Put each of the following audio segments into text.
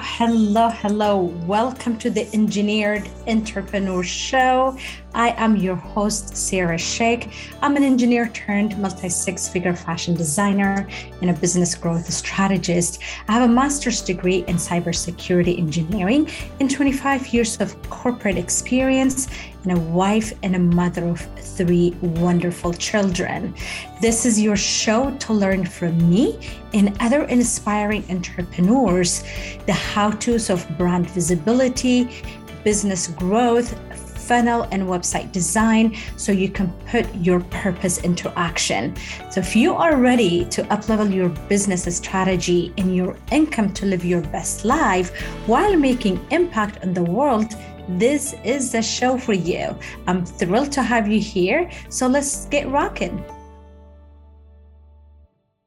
Hello, hello. Welcome to the Engineered Entrepreneur Show. I am your host, Sarah Sheikh. I'm an engineer turned multi six figure fashion designer and a business growth strategist. I have a master's degree in cybersecurity engineering and 25 years of corporate experience and a wife and a mother of three wonderful children. This is your show to learn from me and other inspiring entrepreneurs the how to's of brand visibility, business growth, funnel and website design so you can put your purpose into action. So if you are ready to uplevel your business strategy and your income to live your best life while making impact on the world, this is the show for you. I'm thrilled to have you here. So let's get rocking.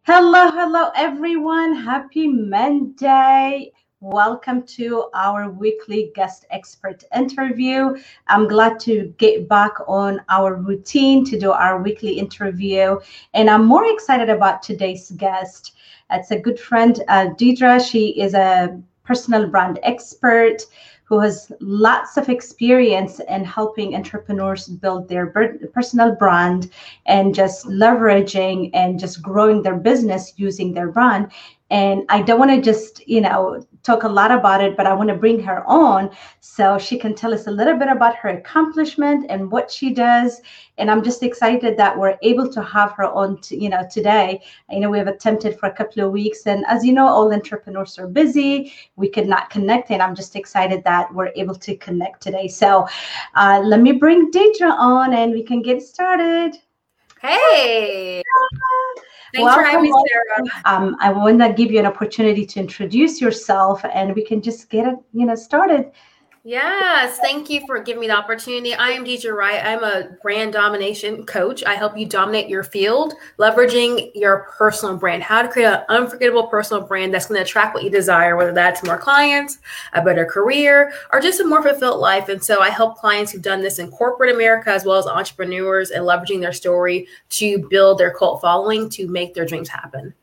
Hello, hello, everyone. Happy Monday. Welcome to our weekly guest expert interview. I'm glad to get back on our routine to do our weekly interview. And I'm more excited about today's guest. It's a good friend, uh, Deidre. She is a personal brand expert who has lots of experience in helping entrepreneurs build their personal brand and just leveraging and just growing their business using their brand. And i don't want to just you know talk a lot about it but i want to bring her on so she can tell us a little bit about her accomplishment and what she does. And i'm just excited that we're able to have her on to, you know today. You know we have attempted for a couple of weeks and as you know all entrepreneurs are busy. We could not connect and i'm just excited that we're able to connect today. So uh, let me bring deidre on and we can get started. Hey Thanks Welcome, for having me, Sarah. Um, I want to give you an opportunity to introduce yourself, and we can just get it, you know, started. Yes, thank you for giving me the opportunity. I am DJ Wright. I'm a brand domination coach. I help you dominate your field, leveraging your personal brand. How to create an unforgettable personal brand that's going to attract what you desire, whether that's more clients, a better career, or just a more fulfilled life. And so I help clients who've done this in corporate America as well as entrepreneurs and leveraging their story to build their cult following to make their dreams happen.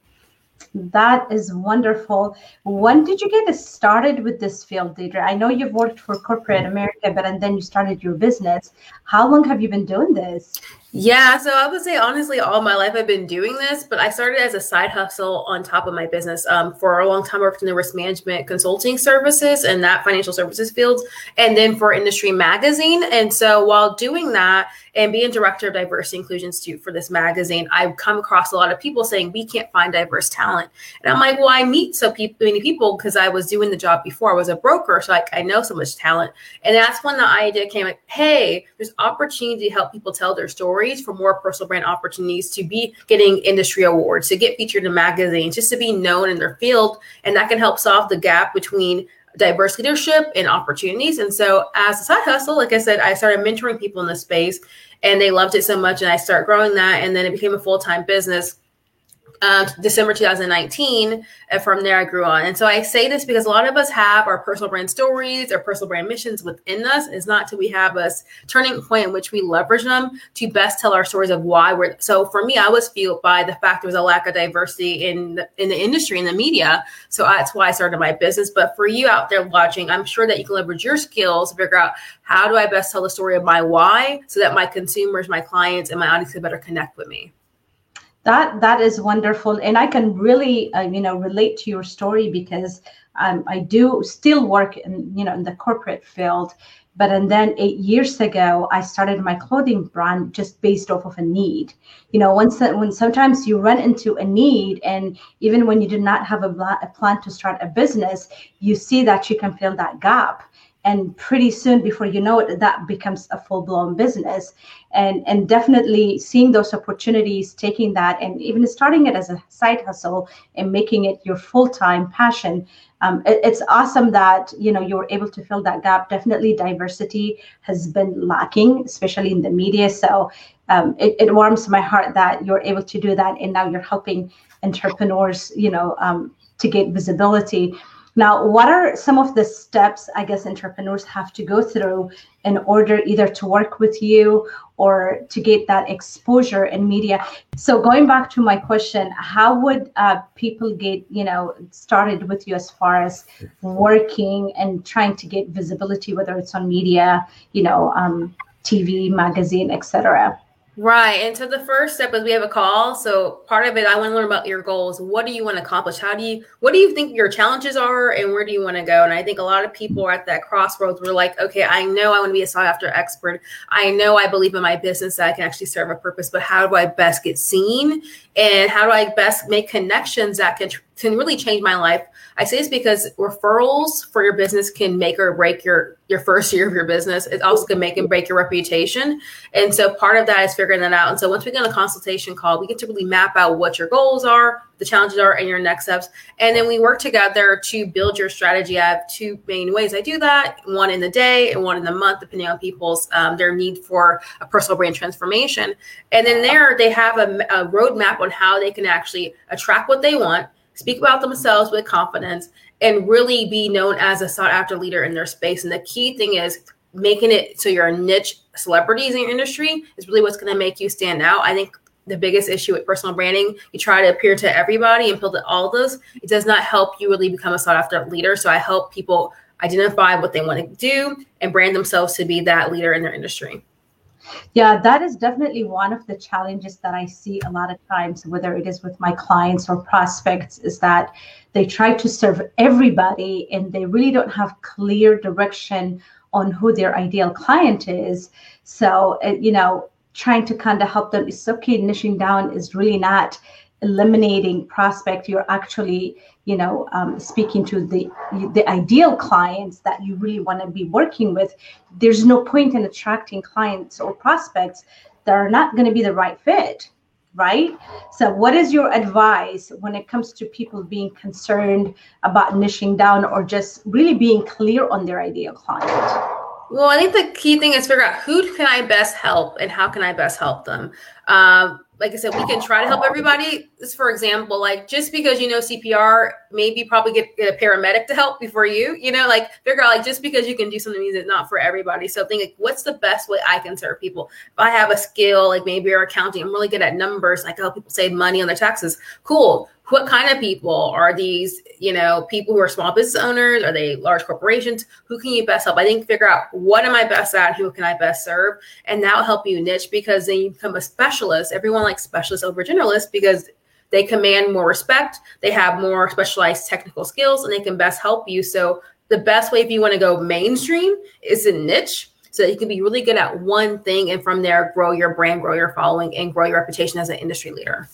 That is wonderful. When did you get started with this field, Deidre? I know you've worked for corporate mm. America, but and then you started your business. How long have you been doing this? Yeah, so I would say honestly, all my life I've been doing this, but I started as a side hustle on top of my business. Um, for a long time, I worked in the risk management consulting services and that financial services field, and then for Industry Magazine. And so while doing that and being director of diversity inclusion institute for this magazine, I've come across a lot of people saying we can't find diverse talent, and I'm like, well, I meet so pe- many people because I was doing the job before. I was a broker, so like I know so much talent, and that's when the idea came like, hey, there's opportunity to help people tell their story stories for more personal brand opportunities to be getting industry awards, to get featured in magazines, just to be known in their field. And that can help solve the gap between diverse leadership and opportunities. And so, as a side hustle, like I said, I started mentoring people in the space and they loved it so much. And I started growing that. And then it became a full time business December 2019. And from there, I grew on. And so I say this because a lot of us have our personal brand stories or personal brand missions within us. It's not till we have us turning point in which we leverage them to best tell our stories of why we're. So for me, I was fueled by the fact there was a lack of diversity in the, in the industry, in the media. So that's why I started my business. But for you out there watching, I'm sure that you can leverage your skills to figure out how do I best tell the story of my why so that my consumers, my clients, and my audience can better connect with me that that is wonderful. And i can really uh, you know relate to your story because um, i do still work in you know in the corporate field. But and then eight years ago i started my clothing brand just based off of a need. You know once when sometimes you run into a need and even when you do not have a, a plan to start a business you see that you can fill that gap and pretty soon before you know it that becomes a full-blown business. And and definitely seeing those opportunities taking that and even starting it as a side hustle and making it your full-time passion um, it, it's awesome that you know you were able to fill that gap. Definitely diversity has been lacking especially in the media. So um, it, it, warms my heart that you're able to do that and now you're helping entrepreneurs you know um, to get visibility Now, what are some of the steps I guess entrepreneurs have to go through in order either to work with you or to get that exposure in media? So, going back to my question, how would uh, people get you know started with you as far as working and trying to get visibility, whether it's on media, you know, um, TV, magazine, etc. Right. And so the first step is we have a call. So part of it, I want to learn about your goals. What do you want to accomplish? How do you, what do you think your challenges are and where do you want to go? And I think a lot of people are at that crossroads. We're like, okay, I know I want to be a sought after expert. I know I believe in my business that I can actually serve a purpose, but how do I best get seen? And how do I best make connections that can, can really change my life? I say this because referrals for your business can make or break your your first year of your business. It also can make and break your reputation. And so part of that is figuring that out. And so once we get on a consultation call, we get to really map out what your goals are, the challenges are, and your next steps. And then we work together to build your strategy. I have two main ways I do that: one in the day and one in the month, depending on people's um, their need for a personal brand transformation. And then there they have a, a roadmap on how they can actually attract what they want speak about themselves with confidence, and really be known as a sought after leader in their space. And the key thing is making it so you're a niche celebrities in your industry is really what's going to make you stand out. I think the biggest issue with personal branding, you try to appear to everybody and appeal to all those. It does not help you really become a sought after leader. So I help people identify what they want to do and brand themselves to be that leader in their industry. Yeah, that is definitely one of the challenges that I see a lot of times, whether it is with my clients or prospects, is that they try to serve everybody and they really don't have clear direction on who their ideal client is. So, uh, you know, trying to kind of help them, it's okay, niching down is really not eliminating prospect. You're actually you know um, speaking to the the ideal clients that you really want to be working with. There's no point in attracting clients or prospects that are not going to be the right fit right? So what is your advice when it comes to people being concerned about niching down or just really being clear on their ideal client? Well i think the key thing is figure out who can i best help and how can i best help them um, like I said, we can try to help everybody. For example, like just because you know CPR, maybe probably get, get, a paramedic to help before you. You know, like figure out like just because you can do something means it's not for everybody. So think like, what's the best way I can serve people? If I have a skill, like maybe you're accounting, I'm really good at numbers, like help people save money on their taxes. Cool what kind of people are these you know people who are small business owners are they large corporations who can you best help i think figure out what am i best at who can i best serve and that will help you niche because then you become a specialist everyone likes specialists over generalists because they command more respect they have more specialized technical skills and they can best help you. So the best way if you want to go mainstream is a niche so you can be really good at one thing and from there grow your brand grow your following and grow your reputation as an industry leader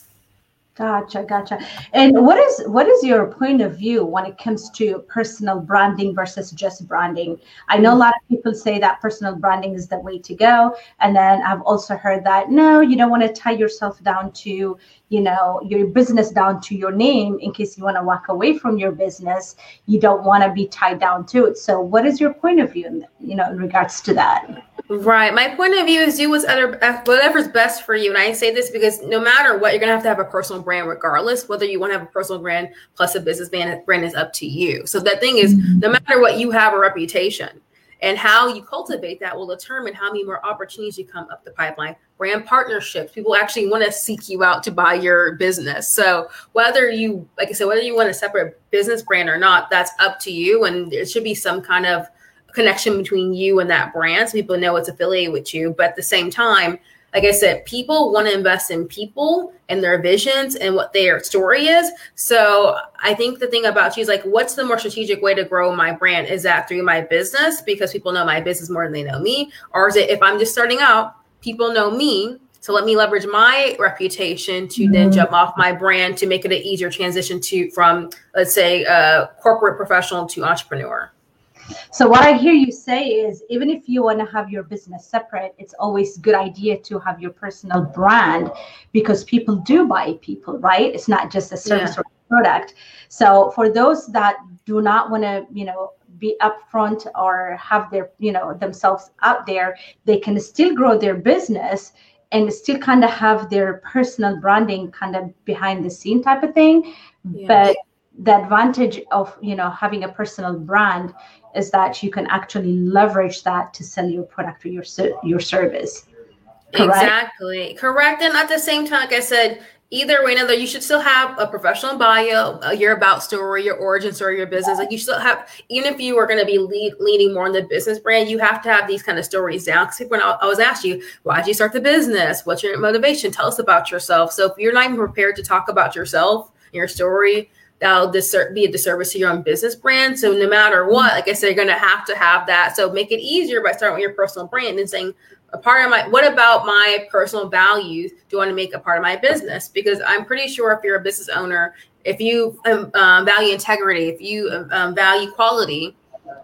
Gotcha, gotcha. And what is what is your point of view when it comes to personal branding versus just branding? I know a lot of people say that personal branding is the way to go, and then I've also heard that no, you don't want to tie yourself down to you know your business down to your name in case you want to walk away from your business. You don't want to be tied down to it. So, what is your point of view, in, you know, in regards to that? Right. My point of view is do what's other whatever's best for you. And I say this because no matter what, you're gonna have to have a personal brand regardless. Whether you want to have a personal brand plus a business brand, brand is up to you. So the thing is, mm-hmm. no matter what, you have a reputation. And how you cultivate that will determine how many more opportunities you come up the pipeline. Brand partnerships, people actually want to seek you out to buy your business. So whether you, like I said, whether you want a separate business brand or not, that's up to you. And there should be some kind of connection between you and that brand so people know it's affiliated with you but at the same time like i said people want to invest in people and their visions and what their story is. So i think the thing about you is like what's the more strategic way to grow my brand? Is that through my business? Because people know my business more than they know me. Or is it if i'm just starting out people know me so let me leverage my reputation to mm-hmm. then jump off my brand to make it an easier transition to from let's say a corporate professional to entrepreneur so what I hear you say is even if you want to have your business separate, it's always a good idea to have your personal brand because people do buy people, right? It's not just a service yeah. or a product. So for those that do not want to, you know, be upfront or have their, you know, themselves out there, they can still grow their business and still kind of have their personal branding kind of behind the scene type of thing. Yeah. But the advantage of you know having a personal brand is that you can actually leverage that to sell your product or your your service. Correct? Exactly. Correct. And at the same time, like I said, either way, another, you should still have a professional bio, your about story, your origin story, your business. Like you still have, even if you are going to be lead, leaning more on the business brand, you have to have these kind of stories down. Because I always ask you, why did you start the business? What's your motivation? Tell us about yourself. So if you're not even prepared to talk about yourself, your story, that'll disser- be a disservice to your own business brand. So no matter what, like I said, you're going to have to have that. So make it easier by starting with your personal brand and saying, a part of my what about my personal values do I want to make a part of my business because i'm pretty sure if you're a business owner if you um, um, value integrity if you um, um value quality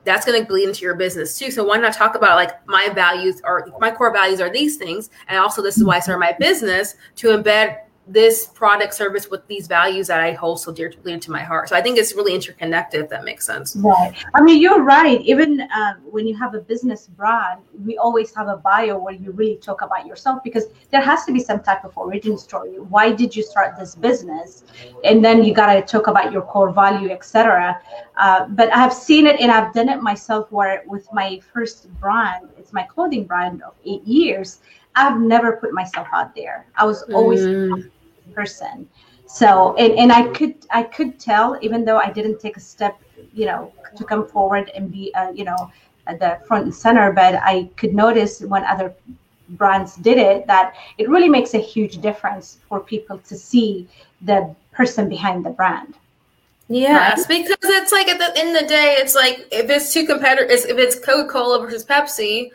that's going to bleed into your business too so why not talk about like my values are my core values are these things and also this is why i started my business to embed this product service with these values that I hold so dearly to my heart. So I think it's really interconnected, if that makes sense. Right. I mean, you're right. Even uh, when you have a business brand, we always have a bio where you really talk about yourself because there has to be some type of origin story. Why did you start this business? And then you got to talk about your core value, etc. Uh, but I've seen it and I've done it myself where with my first brand, it's my clothing brand of eight years. I've never put myself out there. I was always mm person so and, and i could i could tell even though i didn't take a step you know to come forward and be uh, you know at the front and center but i could notice when other brands did it that it really makes a huge difference for people to see the person behind the brand Yes, right? because it's like at the end of the day, it's like if it's two competitors, if it's Coca Cola versus Pepsi,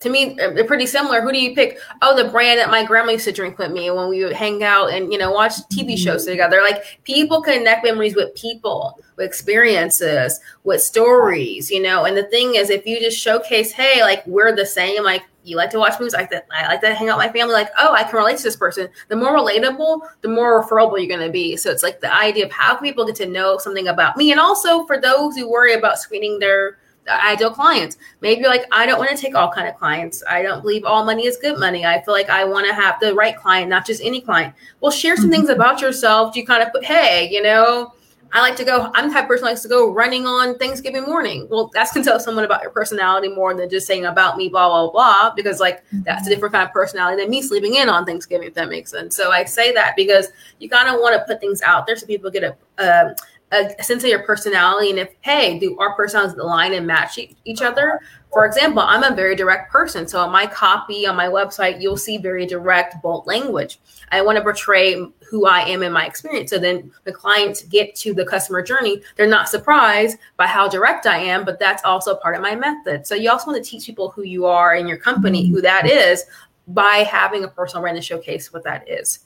to me uh, they're pretty similar. Who do you pick? Oh the brand that my grandma used to drink with me when we would hang out and you know watch tv shows together. Like people connect memories with people with experiences with stories you know? And the thing is if you just showcase hey like we're the same like you like to watch movies like that i like to hang out with my family like oh i can relate to this person. The more relatable the more referable you're going to be. So it's like the idea of how people get to know something about me. And also for those who worry about screening their ideal clients. Maybe like, I don't want to take all kind of clients. I don't believe all money is good money. I feel like I want to have the right client, not just any client. Well, share some things mm-hmm. about yourself. Do you kind of put, hey, you know, I like to go, I'm the type of person likes to go running on Thanksgiving morning. Well, that's can tell someone about your personality more than just saying about me, blah, blah, blah, because like that's a mm-hmm. different kind of personality than me sleeping in on Thanksgiving, if that makes sense. So I say that because you kind of want to put things out there so people get a, uh, a sense of your personality and if hey do our personalities align and match each other? For example i'm a very direct person so on my copy on my website you'll see very direct bold language. I want to portray who i am in my experience so then the clients get to the customer journey they're not surprised by how direct i am but that's also part of my method. So you also want to teach people who you are in your company who that is by having a personal brand to showcase what that is.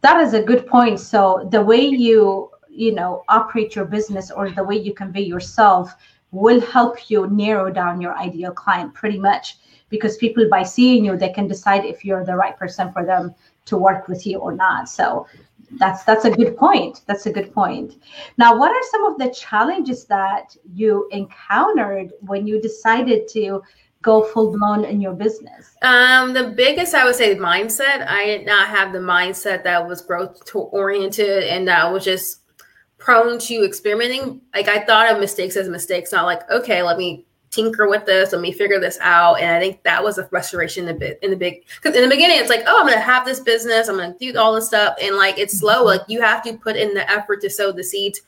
That is a good point. So the way you you know operate your business or the way you convey yourself will help you narrow down your ideal client pretty much because people by seeing you they can decide if you're the right person for them to work with you or not so that's that's a good point that's a good point now what are some of the challenges that you encountered when you decided to go full blown in your business? Um, the biggest I would say mindset. I did not have the mindset that was growth oriented and that was just prone to experimenting. Like I thought of mistakes as mistakes, not like, okay, let me tinker with this, let me figure this out. And I think that was a restoration in the bit in the big because in the beginning it's like, oh, I'm gonna have this business, I'm gonna do all this stuff, and like it's slow. Mm-hmm. Like you have to put in the effort to sow the seeds.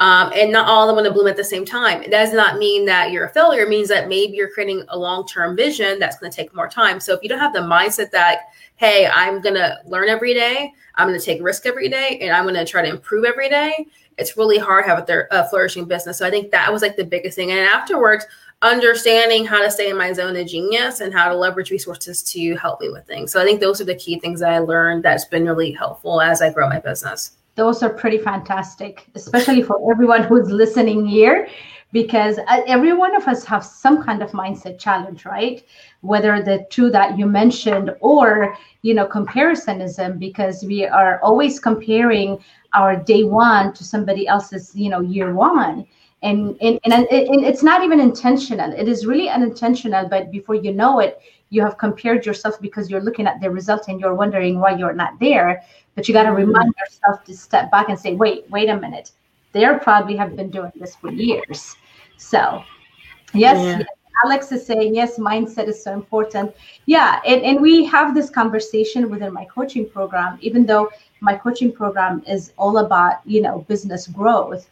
Um, and not all of them going to bloom at the same time. It does not mean that you're a failure. It means that maybe you're creating a long-term vision that's going to take more time. So if you don't have the mindset that, hey, I'm going to learn every day, I'm going to take risk every day, and I'm going to try to improve every day, it's really hard to have a, a flourishing business. So I think that was like the biggest thing. And afterwards, understanding how to stay in my zone of genius and how to leverage resources to help me with things. So I think those are the key things that I learned that's been really helpful as I grow my business. Those are pretty fantastic, especially for everyone who's listening here, because uh, every one of us have some kind of mindset challenge, right? Whether the two that you mentioned or you know comparisonism because we are always comparing our day one to somebody else's you know year one and and, and, and it's not even intentional it is really unintentional but before you know it you have compared yourself because you're looking at the result and you're wondering why you're not there but you got to mm-hmm. remind yourself to step back and say wait wait a minute They're probably have been doing this for years. So, yes, yeah. yes Alex is saying, yes, mindset is so important. Yeah, and, and we have this conversation within my coaching program, even though my coaching program is all about, you know, business growth.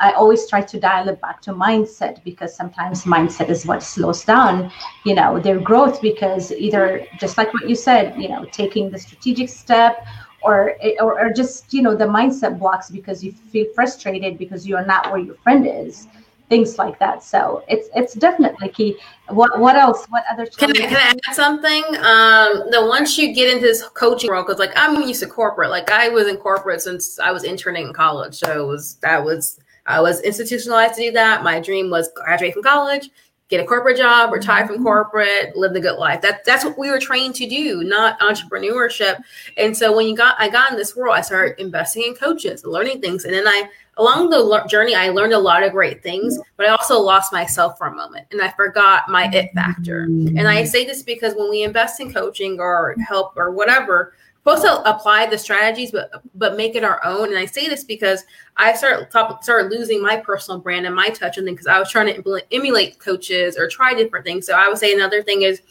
I always try to dial it back to mindset because sometimes mindset is what slows down, you know, their growth because either just like what you said, you know, taking the strategic step or, or, or just, you know, the mindset blocks because you feel frustrated because you're not where your friend is things like that. So it's it's definitely key. What what else? What other? Can I, can I add something? Um, the once you get into this coaching world, because like I'm used to corporate. Like I was in corporate since I was interning in college, so it was that was I was institutionalized to do that. My dream was graduate from college, get a corporate job, retire from mm-hmm. corporate, live the good life. That that's what we were trained to do, not entrepreneurship. And so when you got I got in this world, I started investing in coaches, learning things, and then I along the journey I learned a lot of great things, but I also lost myself for a moment and I forgot my it factor. And I say this because when we invest in coaching or help or whatever, supposed to apply the strategies, but but make it our own. And I say this because I started started losing my personal brand and my touch on things because I was trying to emulate coaches or try different things. So I would say another thing is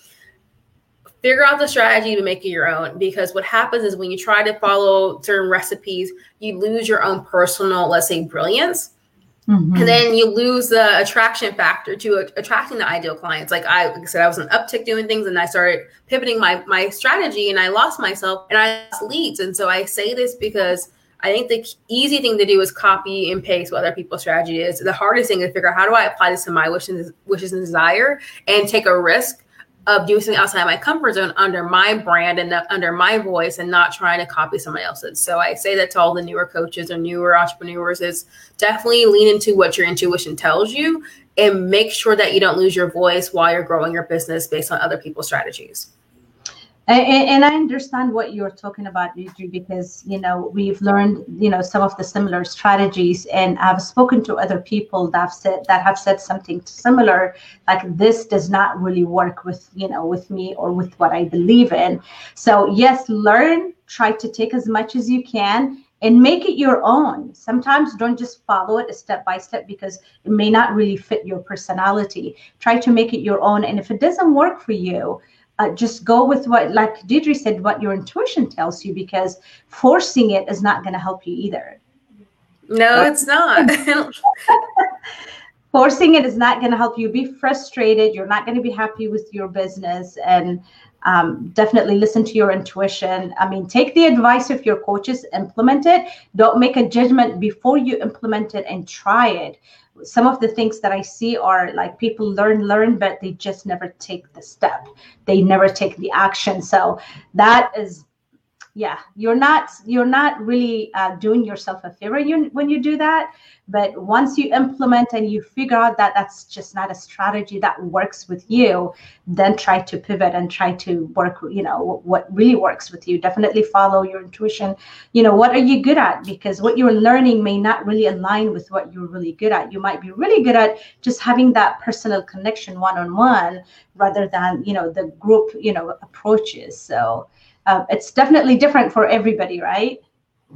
figure out the strategy to make it your own because what happens is when you try to follow certain recipes you lose your own personal let's say brilliance mm-hmm. and then you lose the attraction factor to attracting the ideal clients like i like I said i was an uptick doing things and i started pivoting my my strategy and i lost myself and i lost leads and so i say this because I think the easy thing to do is copy and paste what other people's strategy is. The hardest thing is to figure out how do I apply this to my wishes, wishes and desire and take a risk of doing something outside my comfort zone under my brand and under my voice and not trying to copy somebody else's. So I say that to all the newer coaches or newer entrepreneurs is definitely lean into what your intuition tells you and make sure that you don't lose your voice while you're growing your business based on other people's strategies. And, I understand what you're talking about, Deidre, because you know we've learned you know some of the similar strategies, and I've spoken to other people that have said that have said something similar, like this does not really work with you know with me or with what I believe in. So yes, learn, try to take as much as you can, and make it your own. Sometimes don't just follow it step by step because it may not really fit your personality. Try to make it your own, and if it doesn't work for you uh, just go with what, like Deidre said, what your intuition tells you, because forcing it is not going to help you either. No, it's not. forcing it is not going to help you. Be frustrated. You're not going to be happy with your business, and um, definitely listen to your intuition. I mean, take the advice of your coaches, implement it. Don't make a judgment before you implement it and try it some of the things that I see are like people learn, learn, but they just never take the step. They never take the action. So that is yeah you're not you're not really uh, doing yourself a favor when you do that but once you implement and you figure out that that's just not a strategy that works with you then try to pivot and try to work you know what really works with you. Definitely follow your intuition. You know what are you good at? Because what you're learning may not really align with what you're really good at. You might be really good at just having that personal connection one-on-one rather than you know the group you know approaches. So uh, it's definitely different for everybody, right?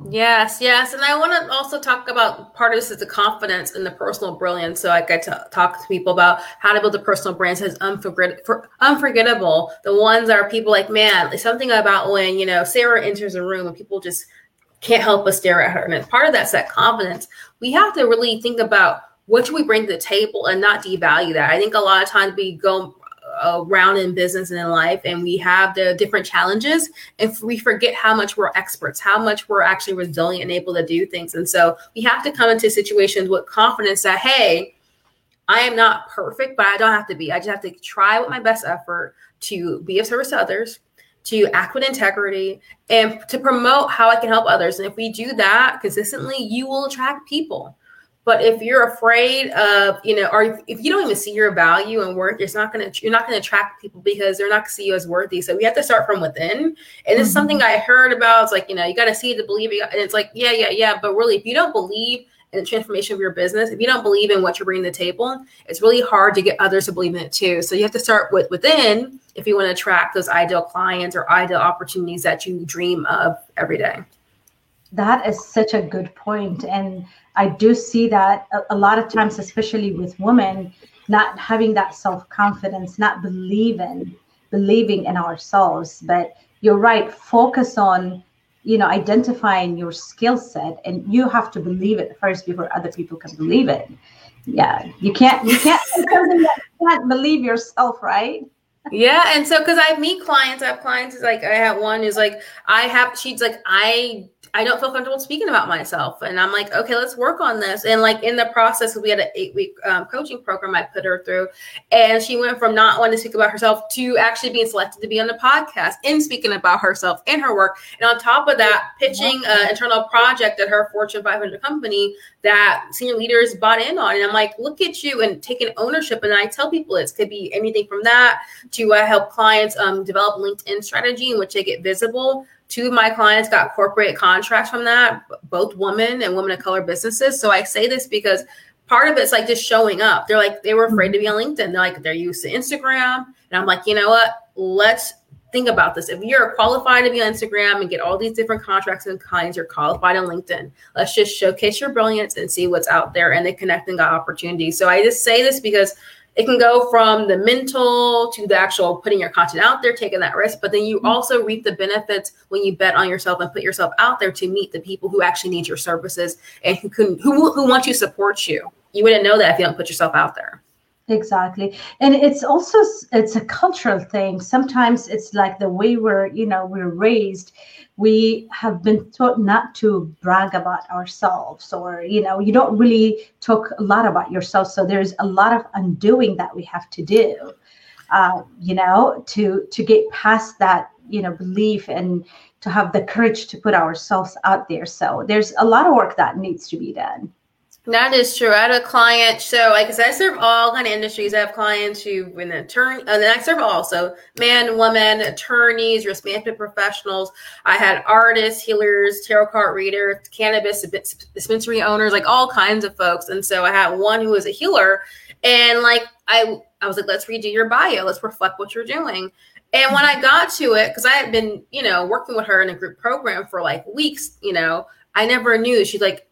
Yes, yes. And I want to also talk about part of this is the confidence and the personal brilliance. So I get to talk to people about how to build a personal brand that's unforget- unforgettable. The ones are people like, man, something about when, you know, Sarah enters a room and people just can't help but stare at her. And it's part of that's that confidence. We have to really think about what should we bring to the table and not devalue that. I think a lot of times we go around in business and in life and we have the different challenges if we forget how much we're experts how much we're actually resilient and able to do things. And so we have to come into situations with confidence that hey i am not perfect but i don't have to be. I just have to try with my best effort to be of service to others to act with integrity and to promote how i can help others. And if we do that consistently you will attract people but if you're afraid of, you know, or if you don't even see your value and worth, it's not gonna you're not gonna attract people because they're not gonna see you as worthy. So we have to start from within. And mm-hmm. it's something I heard about. It's like, you know, you gotta see it to believe it. And it's like, yeah, yeah, yeah. But really, if you don't believe in the transformation of your business, if you don't believe in what you're bringing to the table, it's really hard to get others to believe in it too. So you have to start with within if you want to attract those ideal clients or ideal opportunities that you dream of every day. that is such a good point and i do see that a, a lot of times especially with women not having that self-confidence not believing believing in ourselves. But you're right focus on you know identifying your skill set and you have to believe it first before other people can believe it. Yeah you can't you can't you can't believe yourself right? Yeah and so because i meet clients i have clients like i have one who's like i have she's like i I don't feel comfortable speaking about myself. And I'm like, okay, let's work on this. And like in the process, we had an eight week um, coaching program I put her through. And she went from not wanting to speak about herself to actually being selected to be on the podcast and speaking about herself and her work. And on top of that, pitching an internal project at her Fortune 500 company that senior leaders bought in on. And I'm like, look at you and taking ownership. And I tell people it could be anything from that to uh, help clients um, develop LinkedIn strategy in which they get visible Two of my clients got corporate contracts from that, both women and women of color businesses. So I say this because part of it's like just showing up. They're like, they were afraid to be on LinkedIn. They're like, they're used to Instagram. And I'm like, you know what? Let's think about this. If you're qualified to be on Instagram and get all these different contracts and clients, you're qualified on LinkedIn. Let's just showcase your brilliance and see what's out there and they connect and got opportunities. So I just say this because it can go from the mental to the actual putting your content out there, taking that risk, but then you mm-hmm. also reap the benefits when you bet on yourself and put yourself out there to meet the people who actually need your services and who can who who want to support you. You wouldn't know that if you don't put yourself out there exactly and it's also it's a cultural thing sometimes it's like the way we're you know we're raised we have been taught not to brag about ourselves or you know you don't really talk a lot about yourself. So there's a lot of undoing that we have to do uh, you know to to get past that you know belief and to have the courage to put ourselves out there. So there's a lot of work that needs to be done that is true. I had a client. So, like I said, I serve all kind of industries. I have clients who been attorney, and then I serve also man, woman, attorneys, risk management professionals. I had artists, healers, tarot card readers, cannabis dispensary owners, like all kinds of folks. And so I had one who was a healer, and like I, I was like, let's redo your bio. Let's reflect what you're doing. And when I mm-hmm. got to it, because I had been, you know, working with her in a group program for like weeks, you know, I never knew. She's like,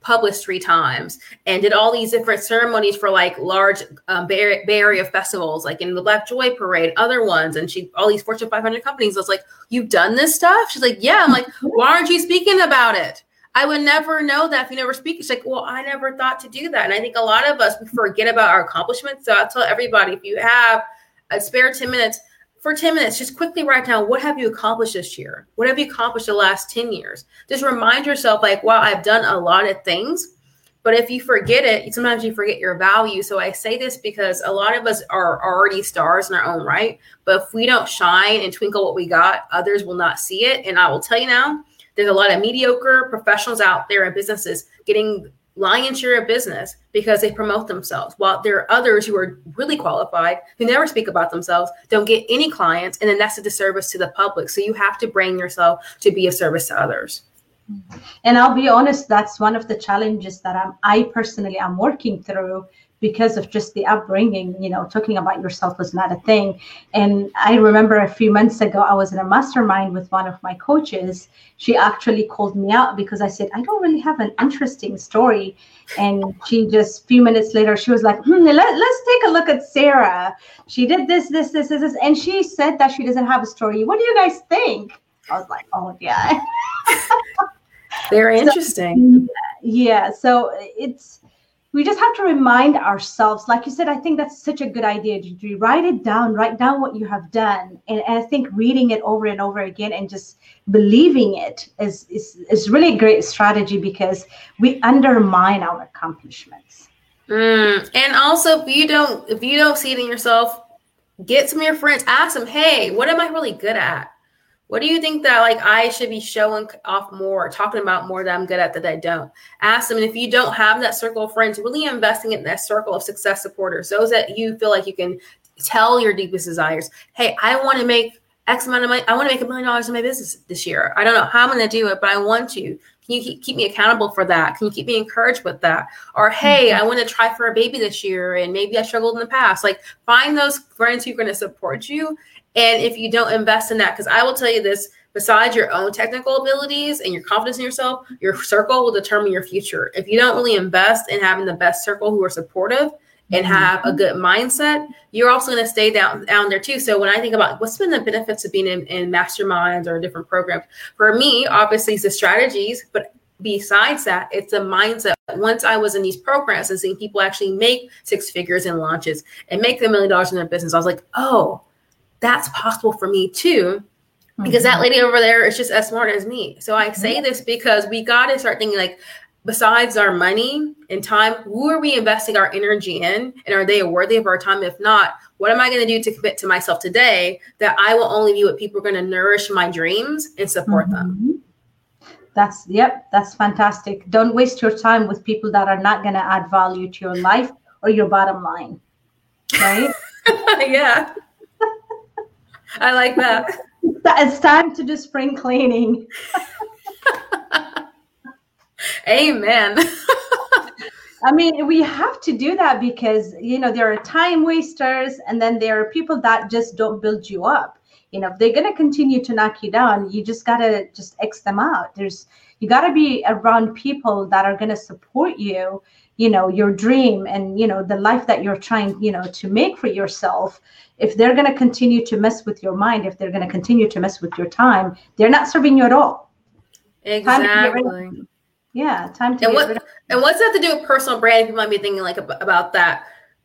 published three times and did all these different ceremonies for like large um, Bay, Bay, Area festivals, like in the Black Joy Parade, other ones. And she, all these Fortune 500 companies, I was like, You've done this stuff? She's like, Yeah. I'm like, Why aren't you speaking about it? I would never know that if you never speak. She's like, Well, I never thought to do that. And I think a lot of us forget about our accomplishments. So I'll tell everybody if you have a spare 10 minutes, for 10 minutes, just quickly write down what have you accomplished this year? What have you accomplished the last 10 years? Just remind yourself, like, wow, I've done a lot of things. But if you forget it, sometimes you forget your value. So I say this because a lot of us are already stars in our own right. But if we don't shine and twinkle what we got, others will not see it. And I will tell you now, there's a lot of mediocre professionals out there in businesses getting lion's share of business because they promote themselves. While there are others who are really qualified who never speak about themselves, don't get any clients, and then that's a disservice to the public. So you have to bring yourself to be a service to others. And I'll be honest, that's one of the challenges that I'm I personally am working through because of just the upbringing, you know, talking about yourself was not a thing. And I remember a few months ago, I was in a mastermind with one of my coaches. She actually called me out because I said, I don't really have an interesting story. And she just, a few minutes later, she was like, hmm, let, let's take a look at Sarah. She did this, this, this, this, this. And she said that she doesn't have a story. What do you guys think? I was like, oh, yeah. Very interesting. So, yeah. So it's, we just have to remind ourselves like you said i think that's such a good idea to write it down write down what you have done. And, and, i think reading it over and over again and just believing it is, is is really a great strategy because we undermine our accomplishments. Mm. and also if you don't if you don't see it in yourself get some of your friends ask them hey what am i really good at what do you think that like I should be showing off more, talking about more that I'm good at that I don't? Ask them. And if you don't have that circle of friends, really investing in that circle of success supporters, those that you feel like you can tell your deepest desires. Hey, I want to make X amount of money. I want to make a million dollars in my business this year. I don't know how I'm going to do it, but I want to. Can you keep, keep me accountable for that? Can you keep me encouraged with that? Or, hey, mm-hmm. I want to try for a baby this year and maybe I struggled in the past. Like, find those friends who are going to support you and if you don't invest in that, because I will tell you this, besides your own technical abilities and your confidence in yourself, your circle will determine your future. If you don't really invest in having the best circle who are supportive and mm-hmm. have a good mindset, you're also going to stay down down there too. So when I think about what's been the benefits of being in, in masterminds or different programs, for me, obviously it's the strategies, but besides that, it's a mindset. Once I was in these programs and seeing people actually make six figures in launches and make a million dollars in their business, I was like, oh, that's possible for me too. Because mm-hmm. that lady over there is just as smart as me. So I say mm-hmm. this because we got to start thinking like, besides our money and time, who are we investing our energy in? And are they worthy of our time? If not, what am I going to do to commit to myself today that I will only be with people who are going to nourish my dreams and support mm-hmm. them? That's yep, that's fantastic. Don't waste your time with people that are not going to add value to your life or your bottom line. Right? yeah. I like that. It's time to do spring cleaning. Amen. I mean, we have to do that because, you know, there are time wasters and then there are people that just don't build you up. You know, if they're going to continue to knock you down, you just got to just X them out. There's, you got to be around people that are going to support you, you know, your dream and, you know, the life that you're trying, you know, to make for yourself. If they're going to continue to mess with your mind, if they're going to continue to mess with your time, they're not serving you at all. Exactly yeah, time to. And what and what's that to do with personal brand? People might be thinking like about that.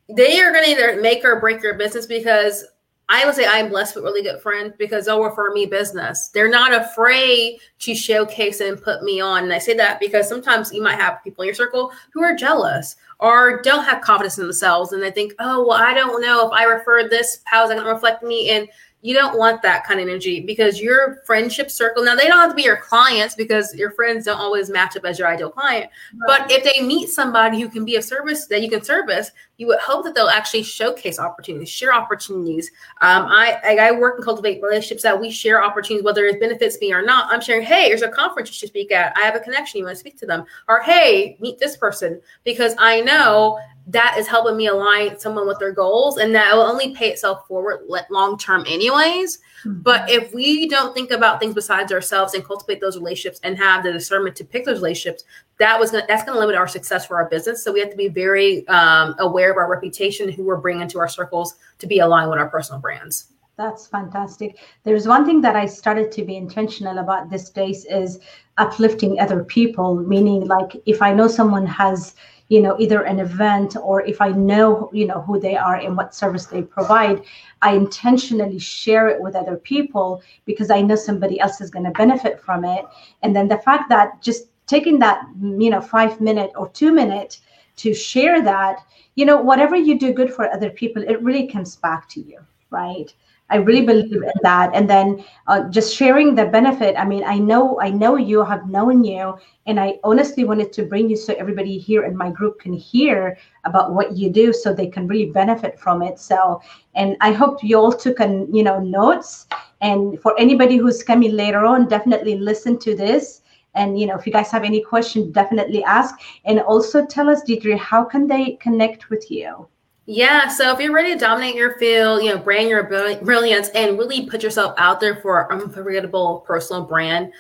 They are going to either make or break your business because I would say I'm blessed with really good friends because they'll refer me business. They're not afraid to showcase and put me on. And I say that because sometimes you might have people in your circle who are jealous or don't have confidence in themselves and they think, oh, well, I don't know if I refer this, how is that going to reflect me? And you don't want that kind of energy because your friendship circle now they don't have to be your clients because your friends don't always match up as your ideal client right. but if they meet somebody who can be of service that you can service you would hope that they'll actually showcase opportunities share opportunities. Um, I, I work and cultivate relationships that we share opportunities whether it benefits me or not. I'm sharing hey there's a conference you should speak at. I have a connection. You want to speak to them? Or hey meet this person. Because i know that is helping me align someone with their goals and that will only pay itself forward long term anyways. Mm-hmm. but if we don't think about things besides ourselves and cultivate those relationships and have the discernment to pick those relationships that was gonna, that's going to limit our success for our business. So we have to be very um, aware of our reputation who we're bringing to our circles to be aligned with our personal brands. That's fantastic. There's one thing that i started to be intentional about this days is uplifting other people meaning like if i know someone has you know either an event or if i know you know who they are and what service they provide i intentionally share it with other people because i know somebody else is going to benefit from it. And then the fact that just taking that you know 5 minute or 2 minute to share that you know whatever you do good for other people it really comes back to you right I really believe in that. And then uh, just sharing the benefit. I mean, I know, I know you have known you, and I honestly wanted to bring you so everybody here in my group can hear about what you do, so they can really benefit from it. So, and I hope you all took an you know notes. And for anybody who's coming later on, definitely listen to this. And you know, if you guys have any questions, definitely ask. And also tell us, Deidre, how can they connect with you? Yeah. So if you're ready to dominate your field, you know, brand your brilliance and really put yourself out there for an unforgettable personal brand,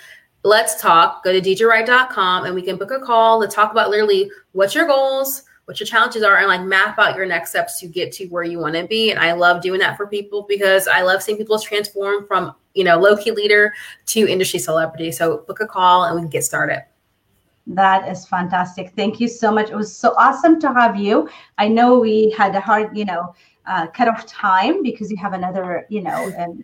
let's talk. Go to deidrewright.com and we can book a call to talk about literally what your goals, what your challenges are, and like map out your next steps to get to where you want to be. And I love doing that for people because I love seeing people transform from, you know, low key leader to industry celebrity. So book a call and we can get started. That is fantastic. Thank you so much. It was so awesome to have you. I know we had a hard, you know, uh, cut off time because you have another, you know, um,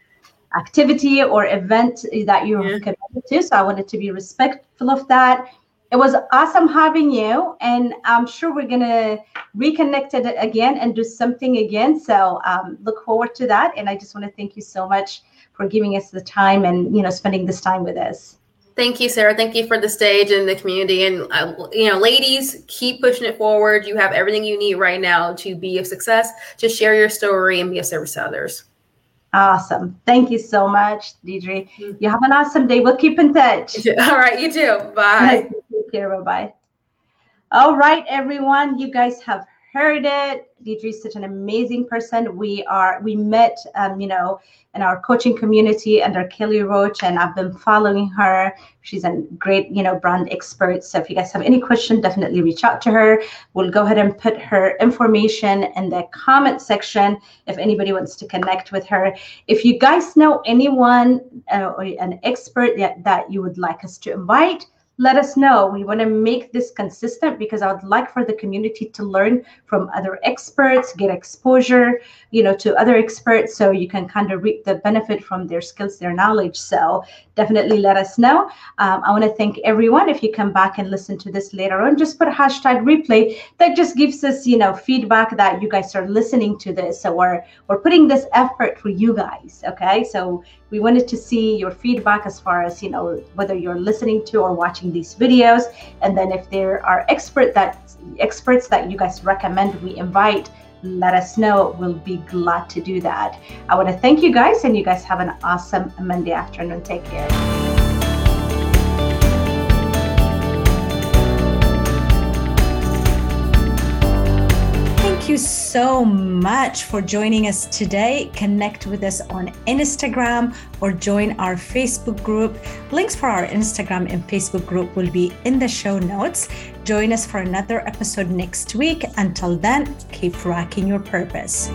activity or event that you're yeah. committed to. So I wanted to be respectful of that. It was awesome having you, and I'm sure we're gonna reconnect it again and do something again. So um, look forward to that. And I just want to thank you so much for giving us the time and you know spending this time with us. Thank you, Sarah. Thank you for the stage and the community. And, uh, you know, ladies, keep pushing it forward. You have everything you need right now to be a success. Just share your story and be a service to others. Awesome. Thank you so much, Deidre. Mm-hmm. You have an awesome day. We'll keep in touch. All right. You too. Bye. Take care. Bye bye. All right, everyone. You guys have heard it. Deidre is such an amazing person. We are we met, um, you know, in our coaching community under Kelly Roach, and I've been following her. She's a great, you know, brand expert. So if you guys have any question, definitely reach out to her. We'll go ahead and put her information in the comment section if anybody wants to connect with her. If you guys know anyone uh, or an expert that, that you would like us to invite, let us know. We want to make this consistent because I would like for the community to learn from other experts, get exposure, you know, to other experts so you can kind of reap the benefit from their skills, their knowledge. So definitely let us know. Um, I want to thank everyone. If you come back and listen to this later on, just put a hashtag replay. That just gives us, you know, feedback that you guys are listening to this. So we're we're putting this effort for you guys. Okay. So we wanted to see your feedback as far as you know whether you're listening to or watching these videos. And then if there are expert that experts that you guys recommend we invite let us know. We'll be glad to do that. I want to thank you guys and you guys have an awesome monday afternoon. Take care you so much for joining us today. Connect with us on Instagram or join our Facebook group. Links for our Instagram and Facebook group will be in the show notes. Join us for another episode next week. Until then, keep rocking your purpose.